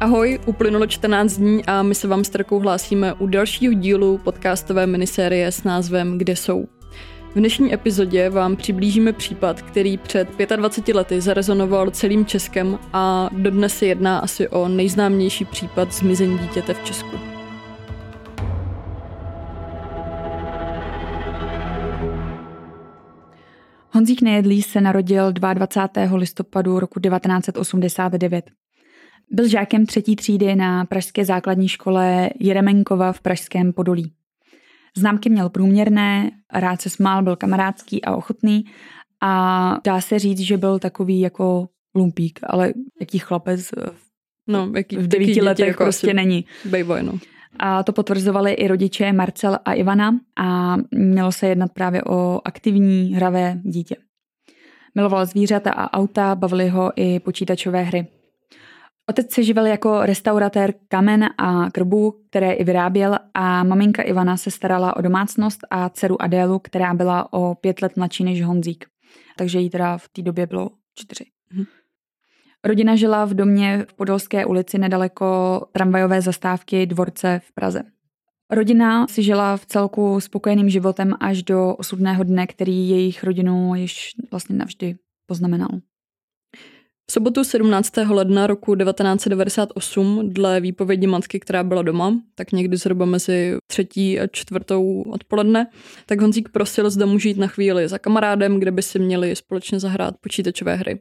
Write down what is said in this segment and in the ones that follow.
Ahoj, uplynulo 14 dní a my se vám s Trkou hlásíme u dalšího dílu podcastové minisérie s názvem Kde jsou. V dnešní epizodě vám přiblížíme případ, který před 25 lety zarezonoval celým Českem a dodnes se jedná asi o nejznámější případ zmizení dítěte v Česku. Honzík Nejedlý se narodil 22. listopadu roku 1989. Byl žákem třetí třídy na pražské základní škole Jeremenkova v Pražském Podolí. Známky měl průměrné, rád se smál, byl kamarádský a ochotný a dá se říct, že byl takový jako lumpík, ale jaký chlapec no, jaký, v devíti letech jako prostě není. Bejboj, no. A to potvrzovali i rodiče Marcel a Ivana a mělo se jednat právě o aktivní, hravé dítě. Miloval zvířata a auta, bavily ho i počítačové hry. Otec se živil jako restauratér kamen a krbů, které i vyráběl a maminka Ivana se starala o domácnost a dceru Adélu, která byla o pět let mladší než Honzík. Takže jí teda v té době bylo čtyři. Mhm. Rodina žila v domě v Podolské ulici nedaleko tramvajové zastávky dvorce v Praze. Rodina si žila v celku spokojeným životem až do osudného dne, který jejich rodinu již vlastně navždy poznamenal. V sobotu 17. ledna roku 1998 dle výpovědi matky, která byla doma, tak někdy zhruba mezi třetí a čtvrtou odpoledne, tak Honzík prosil, zda může jít na chvíli za kamarádem, kde by si měli společně zahrát počítačové hry.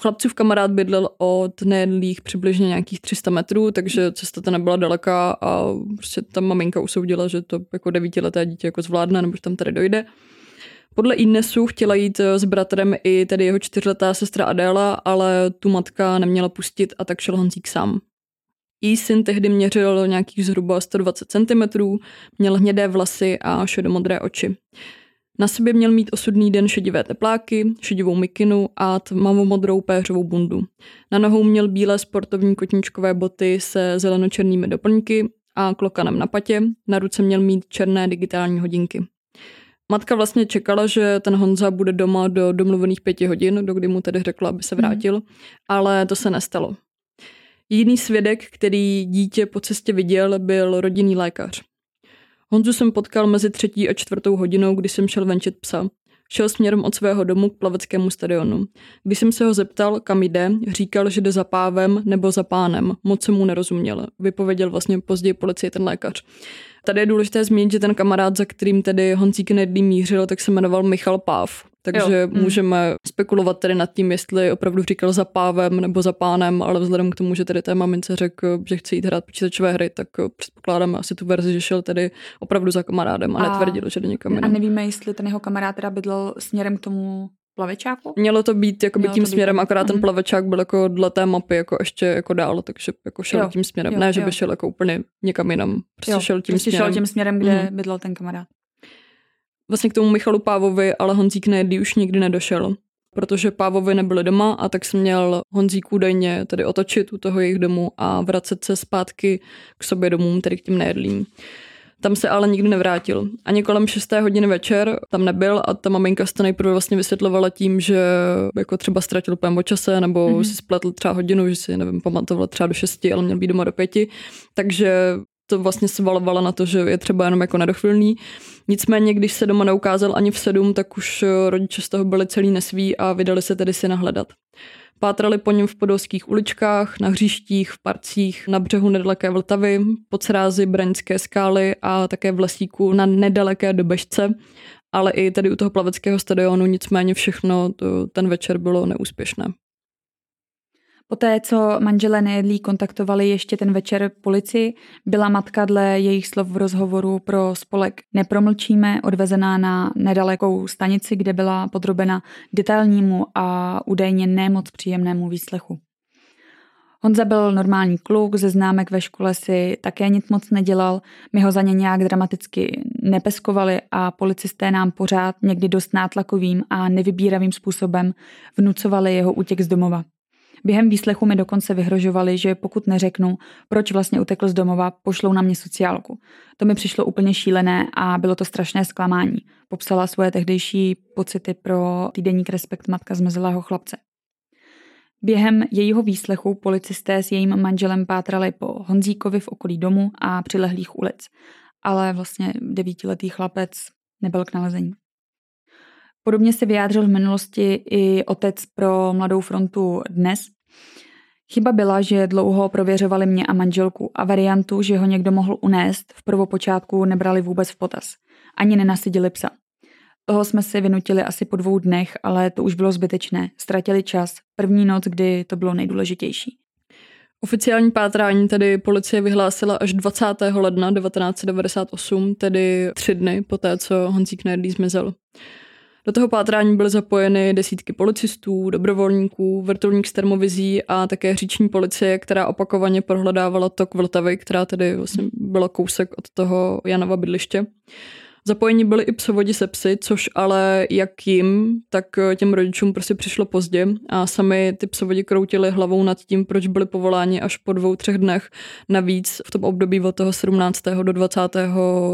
Chlapcův kamarád bydlel od Nedlých přibližně nějakých 300 metrů, takže cesta to nebyla daleká a prostě ta maminka usoudila, že to jako devítileté dítě jako zvládne, nebo že tam tady dojde. Podle Inesu chtěla jít eh, s bratrem i tedy jeho čtyřletá sestra Adéla, ale tu matka neměla pustit a tak šel Honzík sám. Její syn tehdy měřil nějakých zhruba 120 cm, měl hnědé vlasy a šedomodré oči. Na sobě měl mít osudný den šedivé tepláky, šedivou mikinu a tmavomodrou péřovou bundu. Na nohou měl bílé sportovní kotničkové boty se zelenočernými doplňky a klokanem na patě, na ruce měl mít černé digitální hodinky. Matka vlastně čekala, že ten Honza bude doma do domluvených pěti hodin, do kdy mu tedy řekla, aby se mhm. vrátil, mm. ale to se nestalo. Jediný svědek, který dítě po cestě viděl, byl rodinný lékař. Honzu jsem potkal mezi třetí a čtvrtou hodinou, kdy jsem šel venčit psa. Šel směrem od svého domu k plaveckému stadionu. Když jsem se ho zeptal, kam jde, říkal, že jde za pávem nebo za pánem. Moc jsem mu nerozuměl. Vypověděl vlastně později policie ten lékař. Tady je důležité zmínit, že ten kamarád, za kterým tedy Honzík Nedlý mířil, tak se jmenoval Michal Páv. Takže jo. Hmm. můžeme spekulovat tedy nad tím, jestli opravdu říkal za pávem nebo za pánem, ale vzhledem k tomu, že tedy té mamince řekl, že chce jít hrát počítačové hry, tak předpokládáme asi tu verzi, že šel tedy opravdu za kamarádem a, a netvrdil, že jde někam A nevíme, jestli ten jeho kamarád teda bydlel směrem k tomu plavečáku? Mělo to být jako tím být směrem, akorát ten mhm. plavečák byl jako dle té mapy jako ještě jako dál, takže jako šel jo, tím směrem. Jo, ne, jo. že by šel jako úplně někam jinam. Prostě jo, šel tím prostě směrem. šel tím směrem, kde mm. bydlel ten kamarád. Vlastně k tomu Michalu Pávovi, ale Honzík Nejdy už nikdy nedošel protože Pávovi nebyli doma a tak se měl Honzík údajně tedy otočit u toho jejich domu a vracet se zpátky k sobě domům, tedy k těm nejedlým. Tam se ale nikdy nevrátil. Ani kolem 6. hodiny večer tam nebyl a ta maminka se to nejprve vlastně vysvětlovala tím, že jako třeba ztratil pojem o čase nebo mm-hmm. si spletl třeba hodinu, že si nevím, pamatovala třeba do 6, ale měl být doma do 5. Takže to vlastně se valovala na to, že je třeba jenom jako nedochvilný. Nicméně, když se doma neukázal ani v sedm, tak už rodiče z toho byli celý nesví a vydali se tedy si nahledat. Pátrali po něm v podolských uličkách, na hřištích, v parcích, na břehu nedaleké Vltavy, pod srázy Braňské skály a také v lesíku na nedaleké Dobežce, ale i tady u toho plaveckého stadionu, nicméně všechno to, ten večer bylo neúspěšné. Poté, co manželé nejedlí kontaktovali ještě ten večer policii, byla matka dle jejich slov v rozhovoru pro spolek Nepromlčíme odvezená na nedalekou stanici, kde byla podrobena detailnímu a údajně nemoc příjemnému výslechu. Honza byl normální kluk, ze známek ve škole si také nic moc nedělal, my ho za ně nějak dramaticky nepeskovali a policisté nám pořád někdy dost nátlakovým a nevybíravým způsobem vnucovali jeho útěk z domova. Během výslechu mi dokonce vyhrožovali, že pokud neřeknu, proč vlastně utekl z domova, pošlou na mě sociálku. To mi přišlo úplně šílené a bylo to strašné zklamání. Popsala svoje tehdejší pocity pro týdeník Respekt matka zmizelého chlapce. Během jejího výslechu policisté s jejím manželem pátrali po Honzíkovi v okolí domu a přilehlých ulic, ale vlastně devítiletý chlapec nebyl k nalezení. Podobně se vyjádřil v minulosti i otec pro Mladou frontu dnes. Chyba byla, že dlouho prověřovali mě a manželku a variantu, že ho někdo mohl unést, v prvopočátku nebrali vůbec v potaz. Ani nenasidili psa. Toho jsme si vynutili asi po dvou dnech, ale to už bylo zbytečné. Ztratili čas. První noc, kdy to bylo nejdůležitější. Oficiální pátrání tedy policie vyhlásila až 20. ledna 1998, tedy tři dny poté, co Honzík Nerdý zmizel. Do toho pátrání byly zapojeny desítky policistů, dobrovolníků, vrtulník s termovizí a také říční policie, která opakovaně prohledávala tok Vltavy, která tedy vlastně byla kousek od toho Janova bydliště. Zapojení byly i psovodi se psy, což ale jak jim, tak těm rodičům prostě přišlo pozdě a sami ty psovodi kroutili hlavou nad tím, proč byli povoláni až po dvou, třech dnech. Navíc v tom období od toho 17. do 20.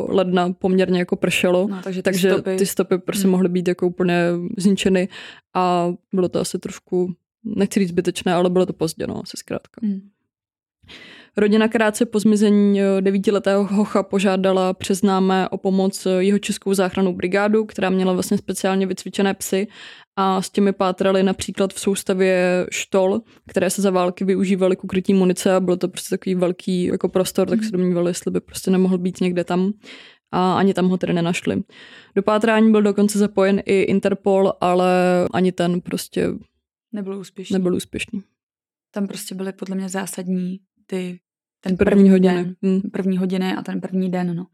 ledna poměrně jako pršelo, no, takže, ty, takže stopy... ty stopy prostě hmm. mohly být jako úplně zničeny a bylo to asi trošku, nechci říct zbytečné, ale bylo to pozdě, no, asi zkrátka. Hmm. Rodina krátce po zmizení eh, devítiletého hocha požádala přes známé o pomoc eh, jeho českou záchranou brigádu, která měla vlastně speciálně vycvičené psy a s těmi pátrali například v soustavě štol, které se za války využívaly k ukrytí munice a byl to prostě takový velký jako prostor, tak se mhm. domnívali, jestli by prostě nemohl být někde tam a ani tam ho tedy nenašli. Do pátrání byl dokonce zapojen i Interpol, ale ani ten prostě nebyl úspěšný. Nebyl úspěšný. Tam prostě byly podle mě zásadní ty ten první, první hodiny. Den, hmm. První hodiny a ten první den, no.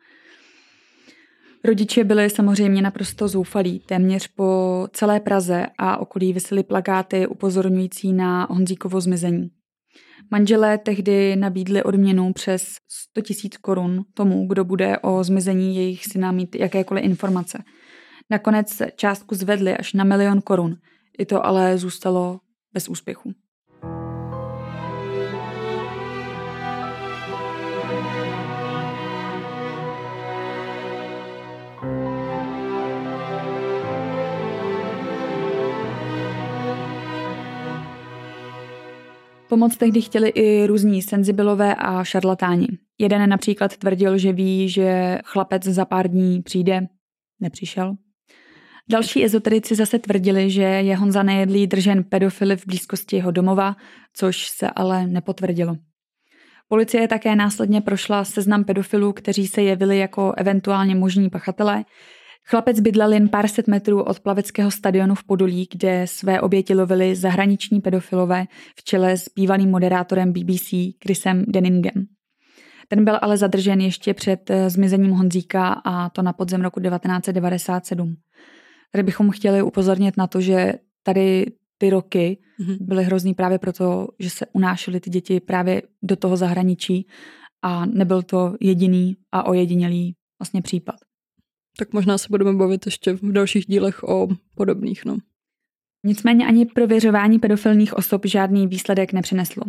Rodiče byli samozřejmě naprosto zoufalí. Téměř po celé Praze a okolí vysely plakáty upozorňující na Honzíkovo zmizení. Manželé tehdy nabídli odměnu přes 100 tisíc korun tomu, kdo bude o zmizení jejich syna mít jakékoliv informace. Nakonec částku zvedli až na milion korun. I to ale zůstalo bez úspěchu. Pomoc tehdy chtěli i různí senzibilové a šarlatáni. Jeden například tvrdil, že ví, že chlapec za pár dní přijde. Nepřišel. Další ezoterici zase tvrdili, že je Honza Nejedlý držen pedofily v blízkosti jeho domova, což se ale nepotvrdilo. Policie také následně prošla seznam pedofilů, kteří se jevili jako eventuálně možní pachatelé, Chlapec bydlel jen pár set metrů od plaveckého stadionu v Podolí, kde své oběti lovili zahraniční pedofilové v čele s bývalým moderátorem BBC Chrisem Denningem. Ten byl ale zadržen ještě před eh, zmizením Honzíka a to na podzem roku 1997. Tady bychom chtěli upozornit na to, že tady ty roky mm-hmm. byly hrozný právě proto, že se unášely ty děti právě do toho zahraničí a nebyl to jediný a ojedinělý vlastně případ. Tak možná se budeme bavit ještě v dalších dílech o podobných. No. Nicméně ani prověřování pedofilních osob žádný výsledek nepřineslo.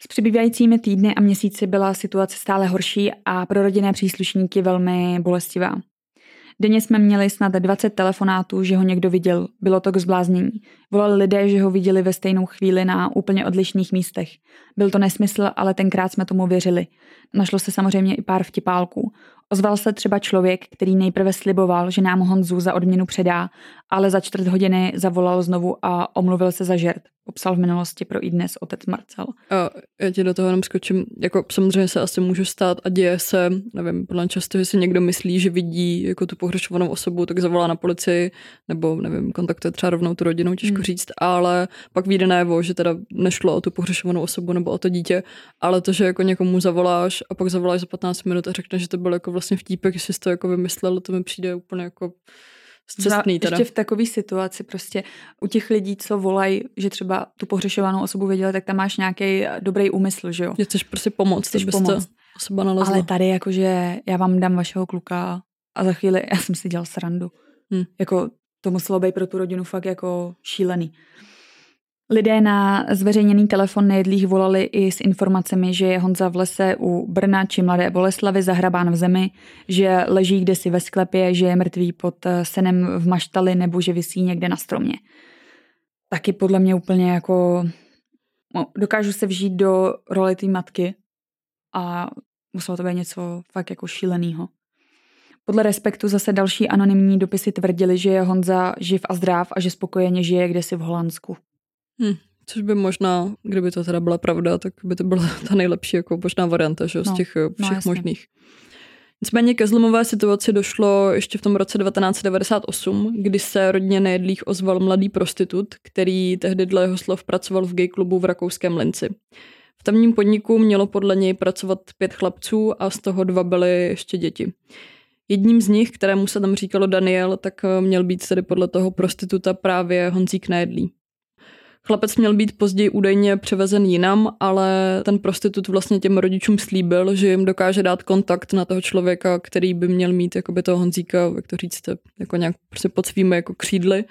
S přibývajícími týdny a měsíci byla situace stále horší a pro rodinné příslušníky velmi bolestivá. Denně jsme měli snad 20 telefonátů, že ho někdo viděl. Bylo to k zbláznění. Volali lidé, že ho viděli ve stejnou chvíli na úplně odlišných místech. Byl to nesmysl, ale tenkrát jsme tomu věřili. Našlo se samozřejmě i pár vtipálků. Ozval se třeba člověk, který nejprve sliboval, že nám Honzu za odměnu předá, ale za čtvrt hodiny zavolal znovu a omluvil se za žert. Popsal v minulosti pro i dnes otec Marcel. A já ti do toho jenom skočím. Jako samozřejmě se asi může stát a děje se, nevím, podle často, že si někdo myslí, že vidí jako tu pohřešovanou osobu, tak zavolá na policii, nebo nevím, kontaktuje třeba rovnou tu rodinu, těžko hmm. říct, ale pak vyjde najevo, že teda nešlo o tu pohřešovanou osobu nebo o to dítě, ale to, že jako někomu zavoláš a pak zavoláš za 15 minut a řekneš, že to byl jako vlastně vtípek, že jsi to jako vymyslel, to mi přijde úplně jako Zcestný teda. Ještě v takové situaci prostě u těch lidí, co volají, že třeba tu pohřešovanou osobu viděli, tak tam máš nějaký dobrý úmysl, že jo? Že chceš prostě pomoct, chceš pomoct. osoba nalezla. Ale tady jakože já vám dám vašeho kluka a za chvíli, já jsem si dělal srandu. Hmm. Jako to muselo být pro tu rodinu fakt jako šílený. Lidé na zveřejněný telefon nejedlých volali i s informacemi, že je Honza v lese u Brna či Mladé Boleslavy zahrabán v zemi, že leží kdesi ve sklepě, že je mrtvý pod eh, senem v maštali nebo že visí někde na stromě. Taky podle mě úplně jako no, dokážu se vžít do roli té matky a muselo to být něco fakt jako šíleného. Podle Respektu zase další anonymní dopisy tvrdili, že je Honza živ a zdrav a že spokojeně žije kdesi v Holandsku. Hm, což by možná, kdyby to teda byla pravda, tak by to byla ta nejlepší jako možná varianta že, no, z těch eh, no, všech no, možných. Nicméně ke zlomové situaci došlo ještě v tom roce 1998, kdy se rodně nejedlých ozval mladý prostitut, který tehdy dle jeho slov pracoval v gay klubu v rakouském Linci. V tamním podniku mělo podle něj pracovat pět chlapců a z toho dva byly ještě děti. Jedním z nich, kterému se tam říkalo Daniel, tak eh, měl být tedy podle toho prostituta právě Honzík Nejedlý. Chlapec měl být později údajně převezen jinam, ale ten prostitut vlastně těm rodičům slíbil, že jim dokáže dát kontakt na toho člověka, který by měl mít jakoby toho Honzíka, jak to říct, jako nějak prostě pod svými jako křídly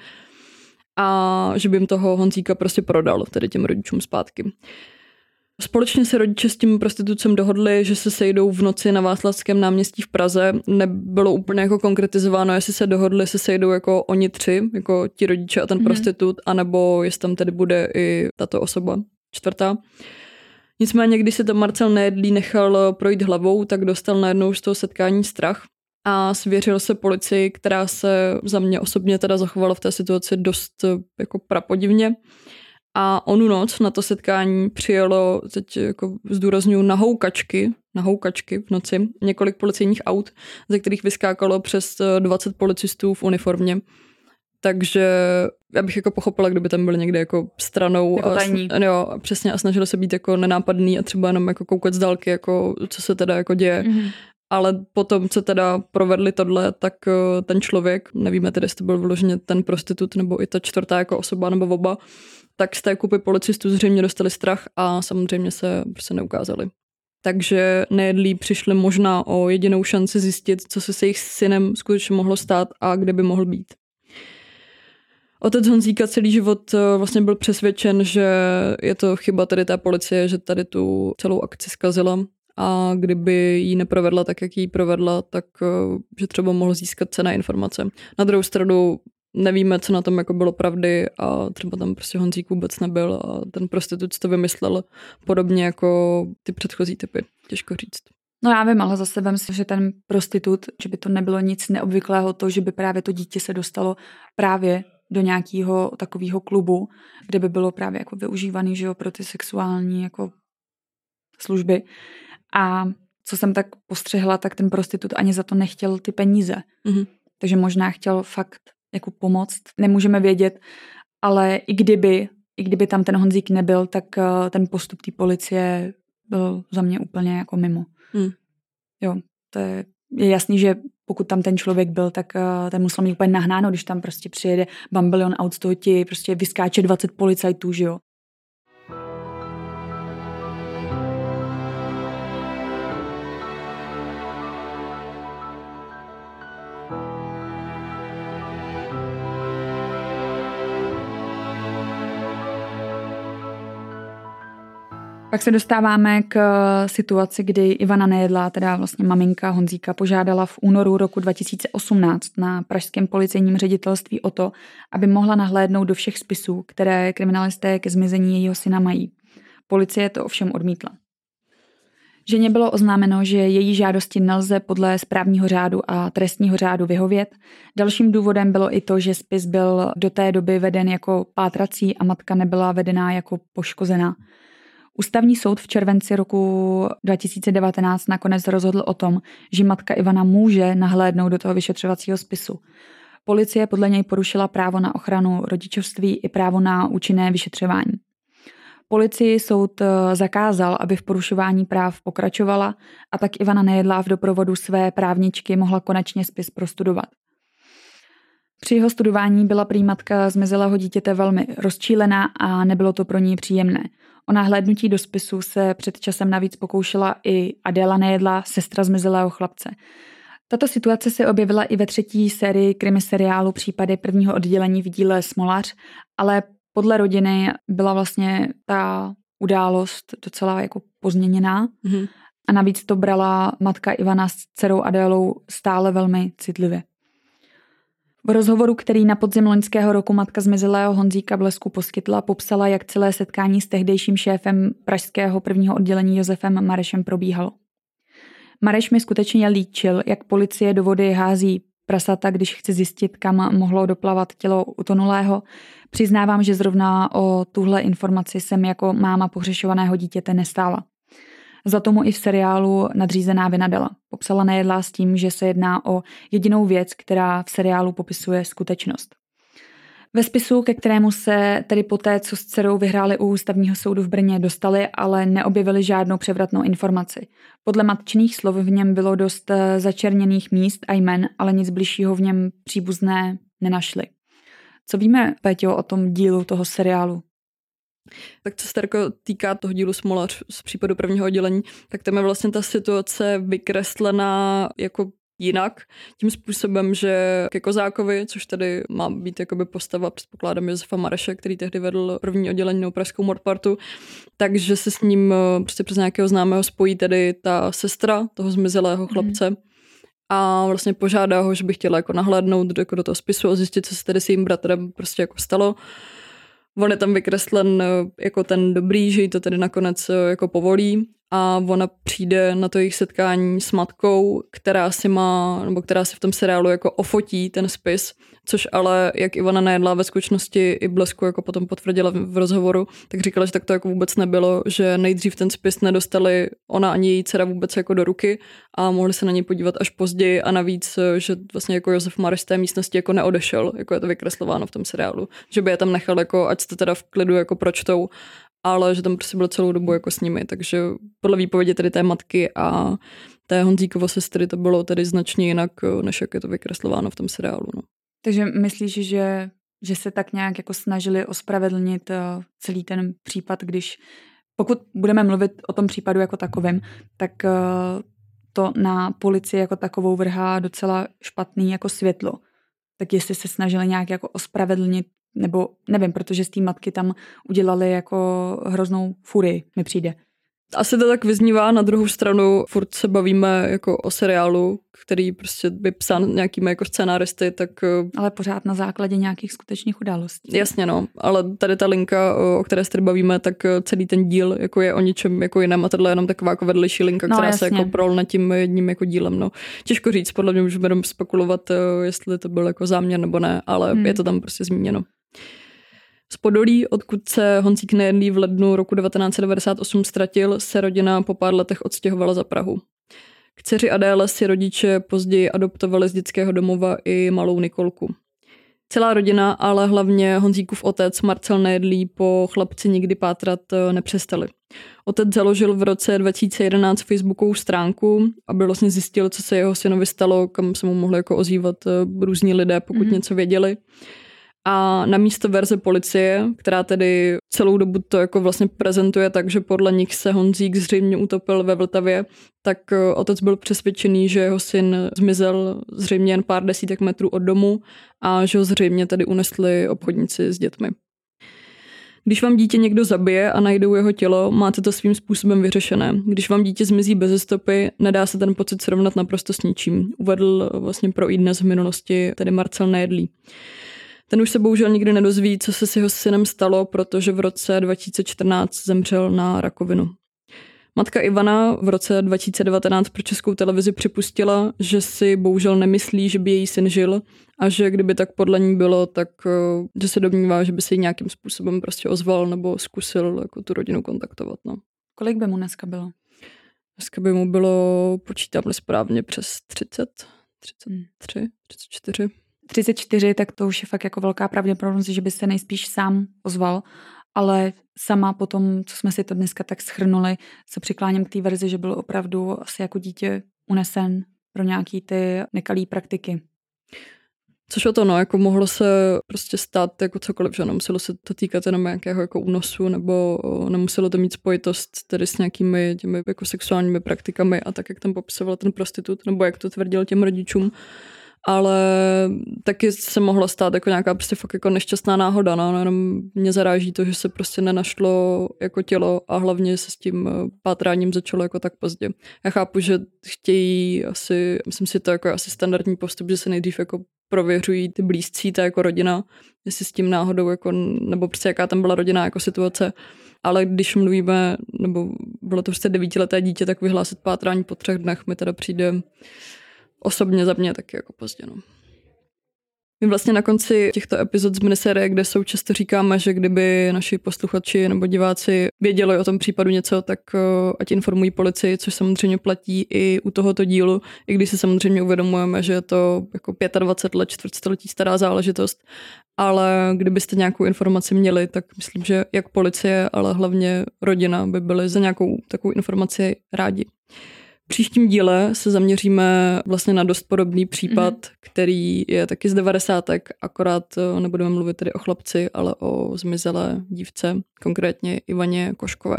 a že by jim toho Honzíka prostě prodal, tedy těm rodičům zpátky. Společně se rodiče s tím prostitucem dohodli, že se sejdou v noci na Václavském náměstí v Praze. Nebylo úplně jako konkretizováno, jestli se dohodli, se sejdou jako oni tři, jako ti rodiče a ten mm-hmm. prostitut, anebo jestli tam tedy bude i tato osoba čtvrtá. Nicméně, když se to Marcel Nejedlý nechal projít hlavou, tak dostal najednou z toho setkání strach a svěřil se policii, která se za mě osobně teda zachovala v té situaci dost jako prapodivně. A onu noc na to setkání přijelo, teď jako zdůraznuju, na houkačky, na houkačky v noci, několik policejních aut, ze kterých vyskákalo přes 20 policistů v uniformě. Takže já bych jako pochopila, kdyby tam byli někde jako stranou jako a, jo, přesně a snažili se být jako nenápadný a třeba jenom jako koukat z dálky, jako co se teda jako děje. Mm-hmm. Ale potom, co teda provedli tohle, tak eh, ten člověk, nevíme tedy, jestli to byl vyloženě ten prostitut nebo i ta čtvrtá jako osoba nebo oba, tak z té kupy policistů zřejmě dostali strach a samozřejmě se prostě neukázali. Takže nejedlí přišli možná o jedinou šanci zjistit, co se se jejich synem skutečně mohlo stát a kde by mohl být. Otec Honzíka celý život eh, vlastně byl přesvědčen, že je to chyba tady té policie, že tady tu celou akci zkazila a kdyby ji neprovedla tak, jak ji provedla, tak eh, že třeba mohl získat cené informace. Na druhou stranu nevíme, co na tom jako bylo pravdy a třeba tam prostě Honzík vůbec nebyl a ten prostitut to vymyslel podobně jako ty předchozí typy. Těžko říct. No já vím, ale zase vím si, že ten prostitut, že by to nebylo nic neobvyklého, to, že by právě to dítě se dostalo právě do nějakého takového klubu, kde by bylo právě jako využívaný, že jo, pro ty sexuální jako služby. A co jsem tak postřehla, tak ten prostitut ani za to nechtěl ty peníze. Mm-hmm. Takže možná chtěl fakt jako pomoct. Nemůžeme vědět, ale i kdyby, i kdyby tam ten Honzík nebyl, tak eh, ten postup té policie byl za mě úplně jako mimo. Hmm. Jo, to je, je jasný, že pokud tam ten člověk byl, tak uh, ten musel mít úplně nahnáno, když tam prostě přijede bambilion aut z toho ti prostě vyskáče 20 policajtů, že jo. Pak se dostáváme k eh, situaci, kdy Ivana Nejedlá, teda vlastně maminka Honzíka, požádala v únoru roku 2018 na pražském policejním ředitelství o to, aby mohla nahlédnout do všech spisů, které kriminalisté ke zmizení jejího syna mají. Policie to ovšem odmítla. Ženě bylo oznámeno, že její žádosti nelze podle správního řádu a trestního řádu vyhovět. Dalším důvodem bylo i to, že spis byl do té doby veden jako pátrací a matka nebyla vedená jako poškozená. Ústavní soud v červenci roku 2019 nakonec rozhodl o tom, že matka Ivana může nahlédnout do toho vyšetřovacího spisu. Policie podle něj porušila právo na ochranu rodičovství i právo na účinné vyšetřování. Policii soud eh, zakázal, aby v porušování práv pokračovala a tak Ivana Nejedlá v doprovodu své právničky mohla konečně spis prostudovat. Při jeho studování byla prý matka zmizelého dítěte velmi rozčílená a nebylo to pro ní příjemné. O nahlédnutí do spisu se před časem navíc pokoušela i Adela Nejedla, sestra zmizelého chlapce. Tato situace se objevila i ve třetí sérii krimi seriálu Případy prvního oddělení v díle Smolař, ale podle rodiny byla vlastně ta událost docela jako pozměněná. Mm-hmm. A navíc to brala matka Ivana s dcerou Adélou stále velmi citlivě. V rozhovoru, který na podzim loňského roku matka zmizelého Honzíka Blesku poskytla, popsala, jak celé setkání s tehdejším šéfem pražského prvního oddělení Josefem Marešem probíhalo. Mareš mi skutečně líčil, jak policie do vody hází prasata, když chce zjistit, kam mohlo doplavat tělo utonulého. Přiznávám, že zrovna o tuhle informaci jsem jako máma pohřešovaného dítěte nestála. Za tomu i v seriálu nadřízená vynadala. Popsala nejedlá s tím, že se jedná o jedinou věc, která v seriálu popisuje skutečnost. Ve spisu, ke kterému se tedy poté, co s dcerou vyhráli u ústavního soudu v Brně, dostali, ale neobjevili žádnou převratnou informaci. Podle matčných slov v něm bylo dost eh, začerněných míst a jmen, ale nic bližšího v něm příbuzné nenašli. Co víme, Péťo, o tom dílu toho seriálu? Tak co se jako týká toho dílu Smolař z případu prvního oddělení, tak tam je vlastně ta situace vykreslená jako jinak, tím způsobem, že ke Kozákovi, což tady má být jakoby postava, předpokládám Josefa Mareše, který tehdy vedl první oddělení na Pražskou Mordpartu, takže se s ním eh, prostě přes nějakého známého spojí tedy ta sestra toho zmizelého chlapce. Mm a vlastně požádá ho, že by chtěla jako nahlédnout do, jako do toho spisu a zjistit, co se tady s jejím bratrem prostě jako stalo. On je tam vykreslen eh, jako ten dobrý, že jí to tedy nakonec eh, jako povolí a ona přijde na to jejich setkání s matkou, která si má, nebo která si v tom seriálu jako ofotí ten spis, což ale, jak Ivana Nejedlá ve skutečnosti i Blesku jako potom potvrdila v rozhovoru, tak říkala, že tak to jako vůbec nebylo, že nejdřív ten spis nedostali ona ani její dcera vůbec jako do ruky a mohli se na něj podívat až později a navíc, že vlastně jako Josef Mareš z té místnosti jako neodešel, jako je to vykreslováno v tom seriálu, že by je tam nechal jako, ať jste teda v klidu jako pročtou ale že tam prostě byl celou dobu jako s nimi, takže podle výpovědi tedy té matky a té Honzíkovo sestry to bylo tedy značně jinak, než jak je to vykreslováno v tom seriálu. No. Takže myslíš, že, že se tak nějak jako snažili ospravedlnit eh, celý ten případ, když pokud budeme mluvit o tom případu jako takovém, tak eh, to na policii jako takovou vrhá docela špatný jako světlo. Tak jestli se snažili nějak jako ospravedlnit nebo nevím, protože z té matky tam udělali jako hroznou furii, mi přijde. Asi to tak vyznívá, na druhou stranu furt se bavíme jako o seriálu, který prostě by psán nějakými jako scénáristy, tak... Eh, ale pořád na základě nějakých skutečných událostí. Jasně, no. Ale tady ta linka, o které se tady bavíme, tak eh, celý ten díl jako je o něčem jako jiném a tohle je jenom taková jako vedlejší linka, no, která jasně. se jako prolne tím jedním jako dílem, no. Těžko říct, podle mě můžeme jenom spekulovat, eh, jestli to byl jako záměr nebo ne, ale hmm. je to tam prostě zmíněno. Z Podolí, odkud se Honzík Nejedlý v lednu roku 1998 ztratil, se rodina po pár letech odstěhovala za Prahu. K dceři Adéle si rodiče později adoptovali z dětského domova i malou Nikolku. Celá rodina, ale hlavně Honzíkův otec Marcel Nejedlý po chlapci nikdy pátrat eh, nepřestali. Otec založil v roce 2011 Facebookovou stránku, aby vlastně zjistil, co se jeho synovi stalo, kam se mu mohli jako ozývat eh, různí lidé, pokud mm-hmm. něco věděli. A na místo verze policie, která tedy celou dobu to jako vlastně prezentuje tak, že podle nich se Honzík zřejmě utopil ve Vltavě, tak eh, otec byl přesvědčený, že jeho syn zmizel zřejmě jen pár desítek metrů od domu a že ho zřejmě tedy unesli obchodníci s dětmi. Když vám dítě někdo zabije a najdou jeho tělo, máte to svým způsobem vyřešené. Když vám dítě zmizí bez stopy, nedá se ten pocit srovnat naprosto s ničím. Uvedl vlastně pro i dnes v minulosti tedy Marcel Nejedlý. Ten už se bohužel nikdy nedozví, co se s jeho synem stalo, protože v roce 2014 zemřel na rakovinu. Matka Ivana v roce 2019 pro českou televizi připustila, že si bohužel nemyslí, že by její syn žil a že kdyby tak podle ní bylo, tak eh, že se domnívá, že by se jí nějakým způsobem prostě ozval nebo zkusil jako tu rodinu kontaktovat. No. Kolik by mu dneska bylo? Dneska by mu bylo, počítám správně, přes 30, 33, 34. 34, tak to už je fakt jako velká pravděpodobnost, že by se nejspíš sám ozval, ale sama potom, co jsme si to dneska tak schrnuli, se přikláním k té verzi, že byl opravdu asi jako dítě unesen pro nějaký ty nekalý praktiky. Což o to, no, jako mohlo se prostě stát jako cokoliv, že nemuselo se to týkat jenom nějakého jako únosu, nebo nemuselo to mít spojitost tedy s nějakými těmi jako sexuálními praktikami a tak, jak tam popisoval ten prostitut, nebo jak to tvrdil těm rodičům ale taky se mohla stát jako nějaká prostě fakt jako nešťastná náhoda, no, jenom mě zaráží to, že se prostě nenašlo jako tělo a hlavně se s tím eh, pátráním začalo jako tak pozdě. Já chápu, že chtějí asi, myslím si to jako asi standardní postup, že se nejdřív jako prověřují ty blízcí, ta jako rodina, jestli s tím náhodou, jako, nebo prostě jaká tam byla rodina jako situace. Ale když mluvíme, nebo bylo to prostě devítileté dítě, tak vyhlásit pátrání po třech dnech mi teda přijde osobně za mě taky jako pozdě. No. My vlastně na konci těchto epizod z miniserie, kde jsou často říkáme, že kdyby naši posluchači nebo diváci věděli o tom případu něco, tak eh, ať informují policii, což samozřejmě platí i u tohoto dílu, i když si samozřejmě uvědomujeme, že je to jako 25 let, čtvrtstoletí stará záležitost. Ale kdybyste nějakou informaci měli, tak myslím, že jak policie, ale hlavně rodina by byly za nějakou takovou informaci rádi příštím díle se zaměříme vlastně na dost podobný případ, mm-hmm. který je taky z devadesátek, akorát eh, nebudeme mluvit tedy o chlapci, ale o zmizelé dívce, konkrétně Ivaně Koškové.